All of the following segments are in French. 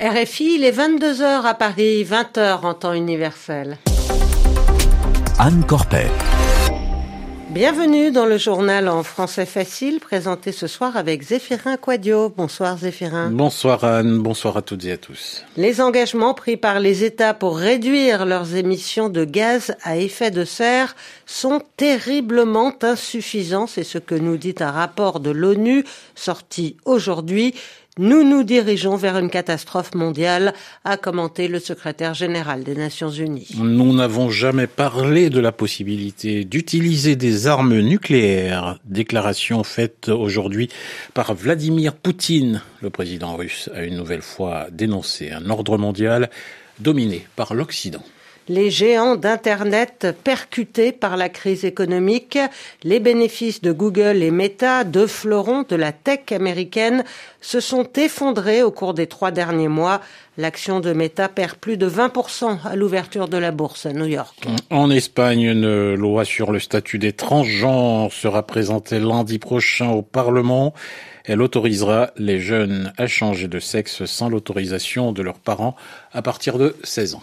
RFI, il est 22h à Paris, 20h en temps universel. Anne Corpet. Bienvenue dans le journal en français facile, présenté ce soir avec Zéphirin Quadio. Bonsoir Zéphirin. Bonsoir Anne, bonsoir à toutes et à tous. Les engagements pris par les États pour réduire leurs émissions de gaz à effet de serre sont terriblement insuffisants. C'est ce que nous dit un rapport de l'ONU sorti aujourd'hui. Nous nous dirigeons vers une catastrophe mondiale, a commenté le secrétaire général des Nations Unies. Nous n'avons jamais parlé de la possibilité d'utiliser des armes nucléaires. Déclaration faite aujourd'hui par Vladimir Poutine. Le président russe a une nouvelle fois dénoncé un ordre mondial dominé par l'Occident les géants d'Internet percutés par la crise économique, les bénéfices de Google et Meta, deux fleurons de la tech américaine, se sont effondrés au cours des trois derniers mois. L'action de Meta perd plus de 20% à l'ouverture de la bourse à New York. En Espagne, une loi sur le statut des transgenres sera présentée lundi prochain au Parlement. Elle autorisera les jeunes à changer de sexe sans l'autorisation de leurs parents à partir de 16 ans.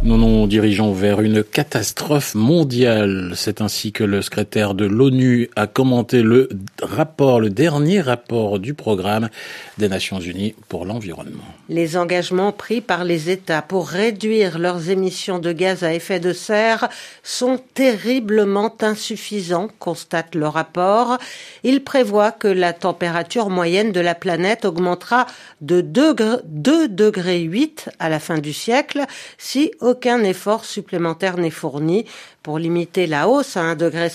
Nous nous dirigeons vers une catastrophe mondiale. C'est ainsi que le secrétaire de l'ONU a commenté le rapport, le dernier rapport du programme des Nations Unies pour l'environnement. Les engagements pris par les États pour réduire leurs émissions de gaz à effet de serre sont terriblement insuffisants, constate le rapport. Il prévoit que la température moyenne de la planète augmentera de 2 degrés 8 à la fin du siècle si aucun effort supplémentaire n'est fourni. Pour limiter la hausse à 1,5 degré,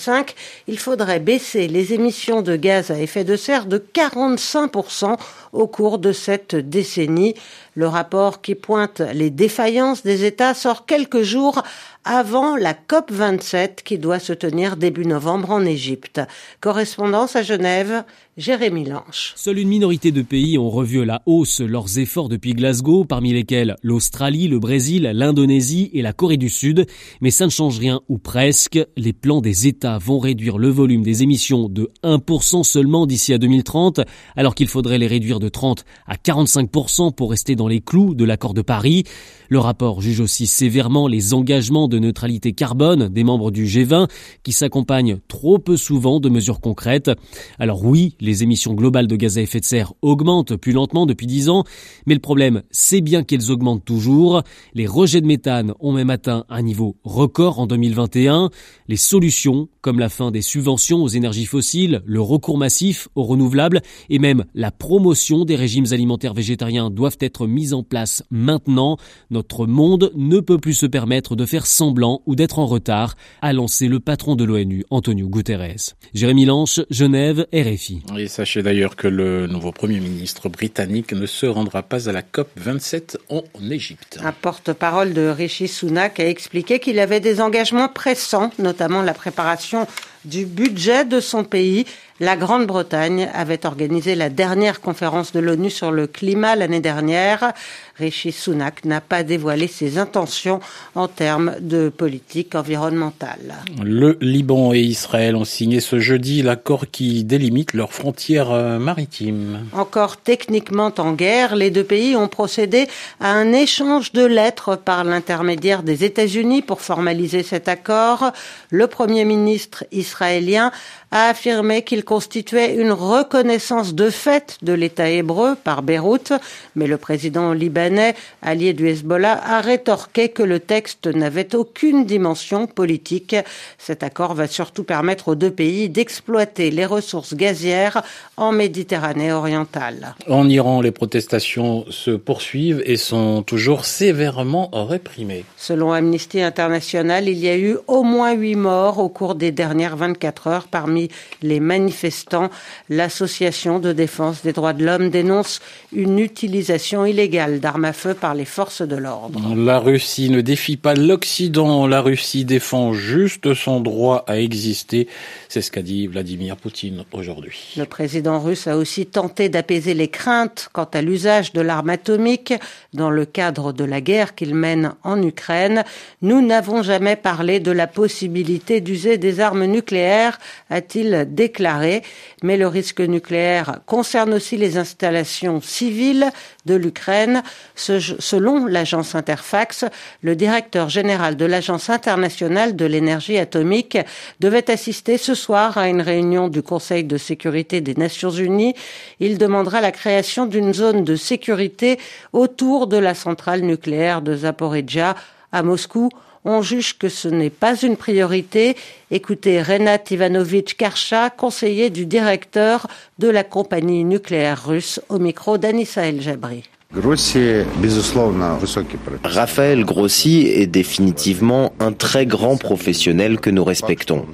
il faudrait baisser les émissions de gaz à effet de serre de 45% au cours de cette décennie. Le rapport qui pointe les défaillances des États sort quelques jours avant la COP 27 qui doit se tenir début novembre en Égypte. Correspondance à Genève, Jérémy Lanche. Seule une minorité de pays ont revu à la hausse leurs efforts depuis Glasgow, parmi lesquels l'Australie, le Brésil, l'Indonésie et la Corée du Sud. Mais ça ne change rien, ou presque. Les plans des États vont réduire le volume des émissions de 1% seulement d'ici à 2030, alors qu'il faudrait les réduire de 30 à 45% pour rester dans les clous de l'accord de Paris. Le rapport juge aussi sévèrement les engagements de neutralité carbone des membres du G20 qui s'accompagnent trop peu souvent de mesures concrètes. Alors oui, les émissions globales de gaz à effet de serre augmentent plus lentement depuis 10 ans, mais le problème, c'est bien qu'elles augmentent toujours. Les rejets de méthane ont même atteint un niveau record en 2021. Les solutions, comme la fin des subventions aux énergies fossiles, le recours massif aux renouvelables et même la promotion des régimes alimentaires végétariens doivent être mises en place maintenant. Notre monde ne peut plus se permettre de faire semblant ou d'être en retard, a lancé le patron de l'ONU, Antonio Guterres. Jérémy Lanche, Genève, RFI. Et sachez d'ailleurs que le nouveau Premier ministre britannique ne se rendra pas à la COP 27 en Égypte. Un porte-parole de Rishi Sunak a expliqué qu'il avait des engagements pressants, notamment la préparation du budget de son pays. La Grande-Bretagne avait organisé la dernière conférence de l'ONU sur le climat l'année dernière. Rishi Sunak n'a pas dévoilé ses intentions en termes de politique environnementale. Le Liban et Israël ont signé ce jeudi l'accord qui délimite leurs frontières euh, maritimes. Encore techniquement en guerre, les deux pays ont procédé à un échange de lettres par l'intermédiaire des États-Unis pour formaliser cet accord. Le Premier ministre israélien a affirmé qu'il constituait une reconnaissance de fait de l'État hébreu par Beyrouth, mais le président libanais, allié du Hezbollah, a rétorqué que le texte n'avait aucune dimension politique. Cet accord va surtout permettre aux deux pays d'exploiter les ressources gazières en Méditerranée orientale. En Iran, les protestations se poursuivent et sont toujours sévèrement réprimées. Selon Amnesty International, il y a eu au moins huit morts au cours des dernières 24 heures parmi les manifestants. L'association de défense des droits de l'homme dénonce une utilisation illégale d'armes à feu par les forces de l'ordre. La Russie ne défie pas l'Occident, la Russie défend juste son droit à exister. C'est ce qu'a dit Vladimir Poutine aujourd'hui. Le président russe a aussi tenté d'apaiser les craintes quant à l'usage de l'arme atomique dans le cadre de la guerre qu'il mène en Ukraine. Nous n'avons jamais parlé de la possibilité d'user des armes nucléaires nucléaire, a-t-il déclaré. Mais le risque nucléaire concerne aussi les installations civiles de l'Ukraine. Selon l'agence Interfax, le directeur général de l'Agence internationale de l'énergie atomique devait assister ce soir à une réunion du Conseil de sécurité des Nations unies. Il demandera la création d'une zone de sécurité autour de la centrale nucléaire de Zaporizhia à Moscou on juge que ce n'est pas une priorité. Écoutez Renat Ivanovitch Karcha, conseiller du directeur de la compagnie nucléaire russe, au micro d'Anissa El Jabri. Raphaël Grossi est définitivement un très grand professionnel que nous respectons.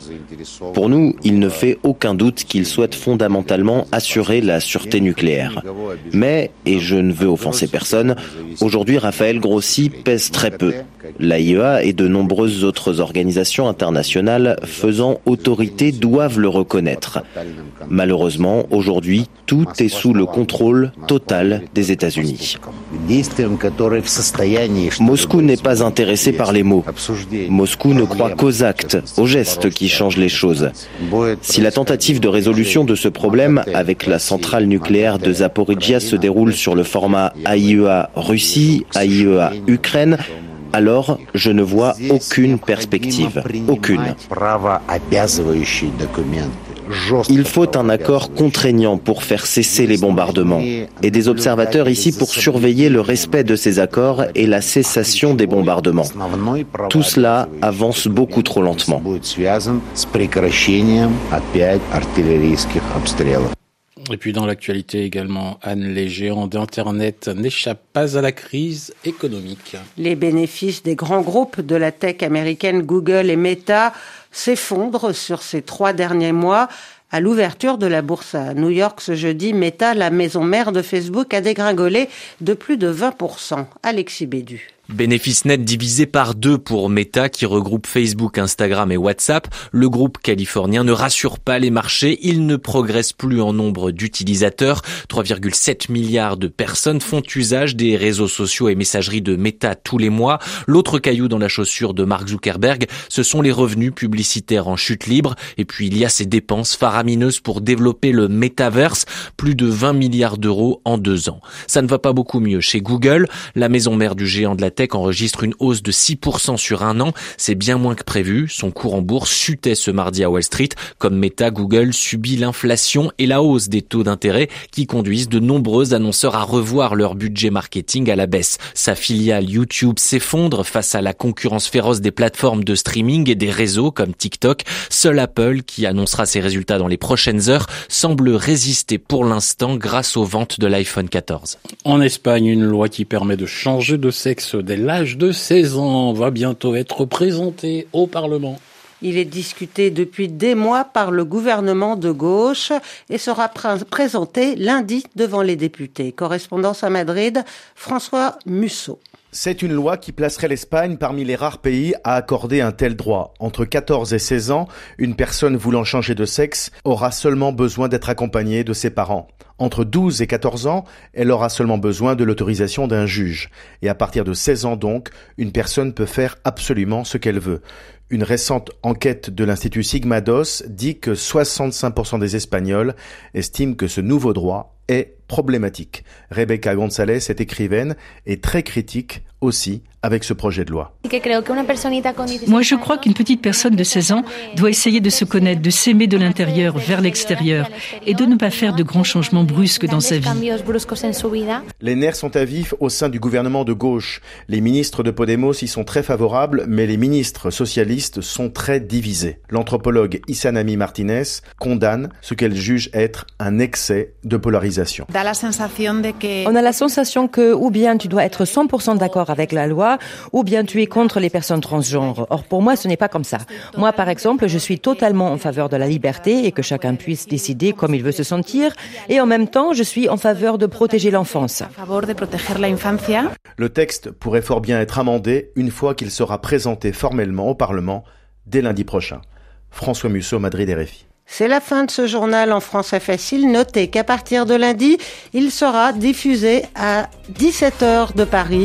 Pour nous, il ne fait aucun doute qu'il souhaite fondamentalement assurer la sûreté nucléaire. Mais, et je ne veux offenser personne, aujourd'hui Raphaël Grossi pèse très peu. L'AIEA et de nombreuses autres organisations internationales faisant autorité doivent le reconnaître. Malheureusement, aujourd'hui, tout est sous le contrôle total des États-Unis. Moscou n'est pas intéressé par les mots. Moscou ne croit qu'aux actes, aux gestes qui changent les choses. Si la tentative de résolution de ce problème avec la centrale nucléaire de Zaporizhia se déroule sur le format AIEA Russie, AIEA Ukraine, alors je ne vois aucune perspective. Aucune. Il faut un accord contraignant pour faire cesser les bombardements et des observateurs ici pour surveiller le respect de ces accords et la cessation des bombardements. Tout cela avance beaucoup trop lentement. Et puis dans l'actualité également, Anne, les géants d'Internet n'échappent pas à la crise économique. Les bénéfices des grands groupes de la tech américaine Google et Meta s'effondrent sur ces trois derniers mois. À l'ouverture de la bourse à New York ce jeudi, Meta, la maison mère de Facebook, a dégringolé de plus de 20%. Alexis Bédu. Bénéfice net divisé par deux pour Meta qui regroupe Facebook, Instagram et WhatsApp. Le groupe californien ne rassure pas les marchés. Il ne progresse plus en nombre d'utilisateurs. 3,7 milliards de personnes font usage des réseaux sociaux et messageries de Meta tous les mois. L'autre caillou dans la chaussure de Mark Zuckerberg, ce sont les revenus publicitaires en chute libre. Et puis il y a ces dépenses faramineuses pour développer le metaverse. Plus de 20 milliards d'euros en deux ans. Ça ne va pas beaucoup mieux chez Google, la maison mère du géant de la enregistre une hausse de 6% sur un an. C'est bien moins que prévu. Son cours en bourse chutait ce mardi à Wall Street. Comme Meta, Google subit l'inflation et la hausse des taux d'intérêt qui conduisent de nombreux annonceurs à revoir leur budget marketing à la baisse. Sa filiale YouTube s'effondre face à la concurrence féroce des plateformes de streaming et des réseaux comme TikTok. Seul Apple, qui annoncera ses résultats dans les prochaines heures, semble résister pour l'instant grâce aux ventes de l'iPhone 14. En Espagne, une loi qui permet de changer de sexe dès l'âge de 16 ans va bientôt être présenté au Parlement. Il est discuté depuis des mois par le gouvernement de gauche et sera présenté lundi devant les députés. Correspondance à Madrid, François Musso. C'est une loi qui placerait l'Espagne parmi les rares pays à accorder un tel droit. Entre 14 et 16 ans, une personne voulant changer de sexe aura seulement besoin d'être accompagnée de ses parents. Entre 12 et 14 ans, elle aura seulement besoin de l'autorisation d'un juge. Et à partir de 16 ans donc, une personne peut faire absolument ce qu'elle veut. Une récente enquête de l'Institut Sigmados dit que 65% des Espagnols estiment que ce nouveau droit est problématique. Rebecca González est écrivaine et très critique aussi avec ce projet de loi. Moi, je crois qu'une petite personne de 16 ans doit essayer de se connaître, de s'aimer de l'intérieur vers l'extérieur et de ne pas faire de grands changements brusques dans sa vie. Les nerfs sont à vif au sein du gouvernement de gauche. Les ministres de Podemos y sont très favorables, mais les ministres socialistes sont très divisés. L'anthropologue Isanami Martinez condamne ce qu'elle juge être un excès de polarisation. On a la sensation que ou bien tu dois être 100% d'accord avec la loi, ou bien tu es contre les personnes transgenres. Or, pour moi, ce n'est pas comme ça. Moi, par exemple, je suis totalement en faveur de la liberté et que chacun puisse décider comme il veut se sentir, et en même temps, je suis en faveur de protéger l'enfance. Le texte pourrait fort bien être amendé une fois qu'il sera présenté formellement au Parlement dès lundi prochain. François Musso, Madrid RFI. C'est la fin de ce journal en français facile. Notez qu'à partir de lundi, il sera diffusé à 17h de Paris.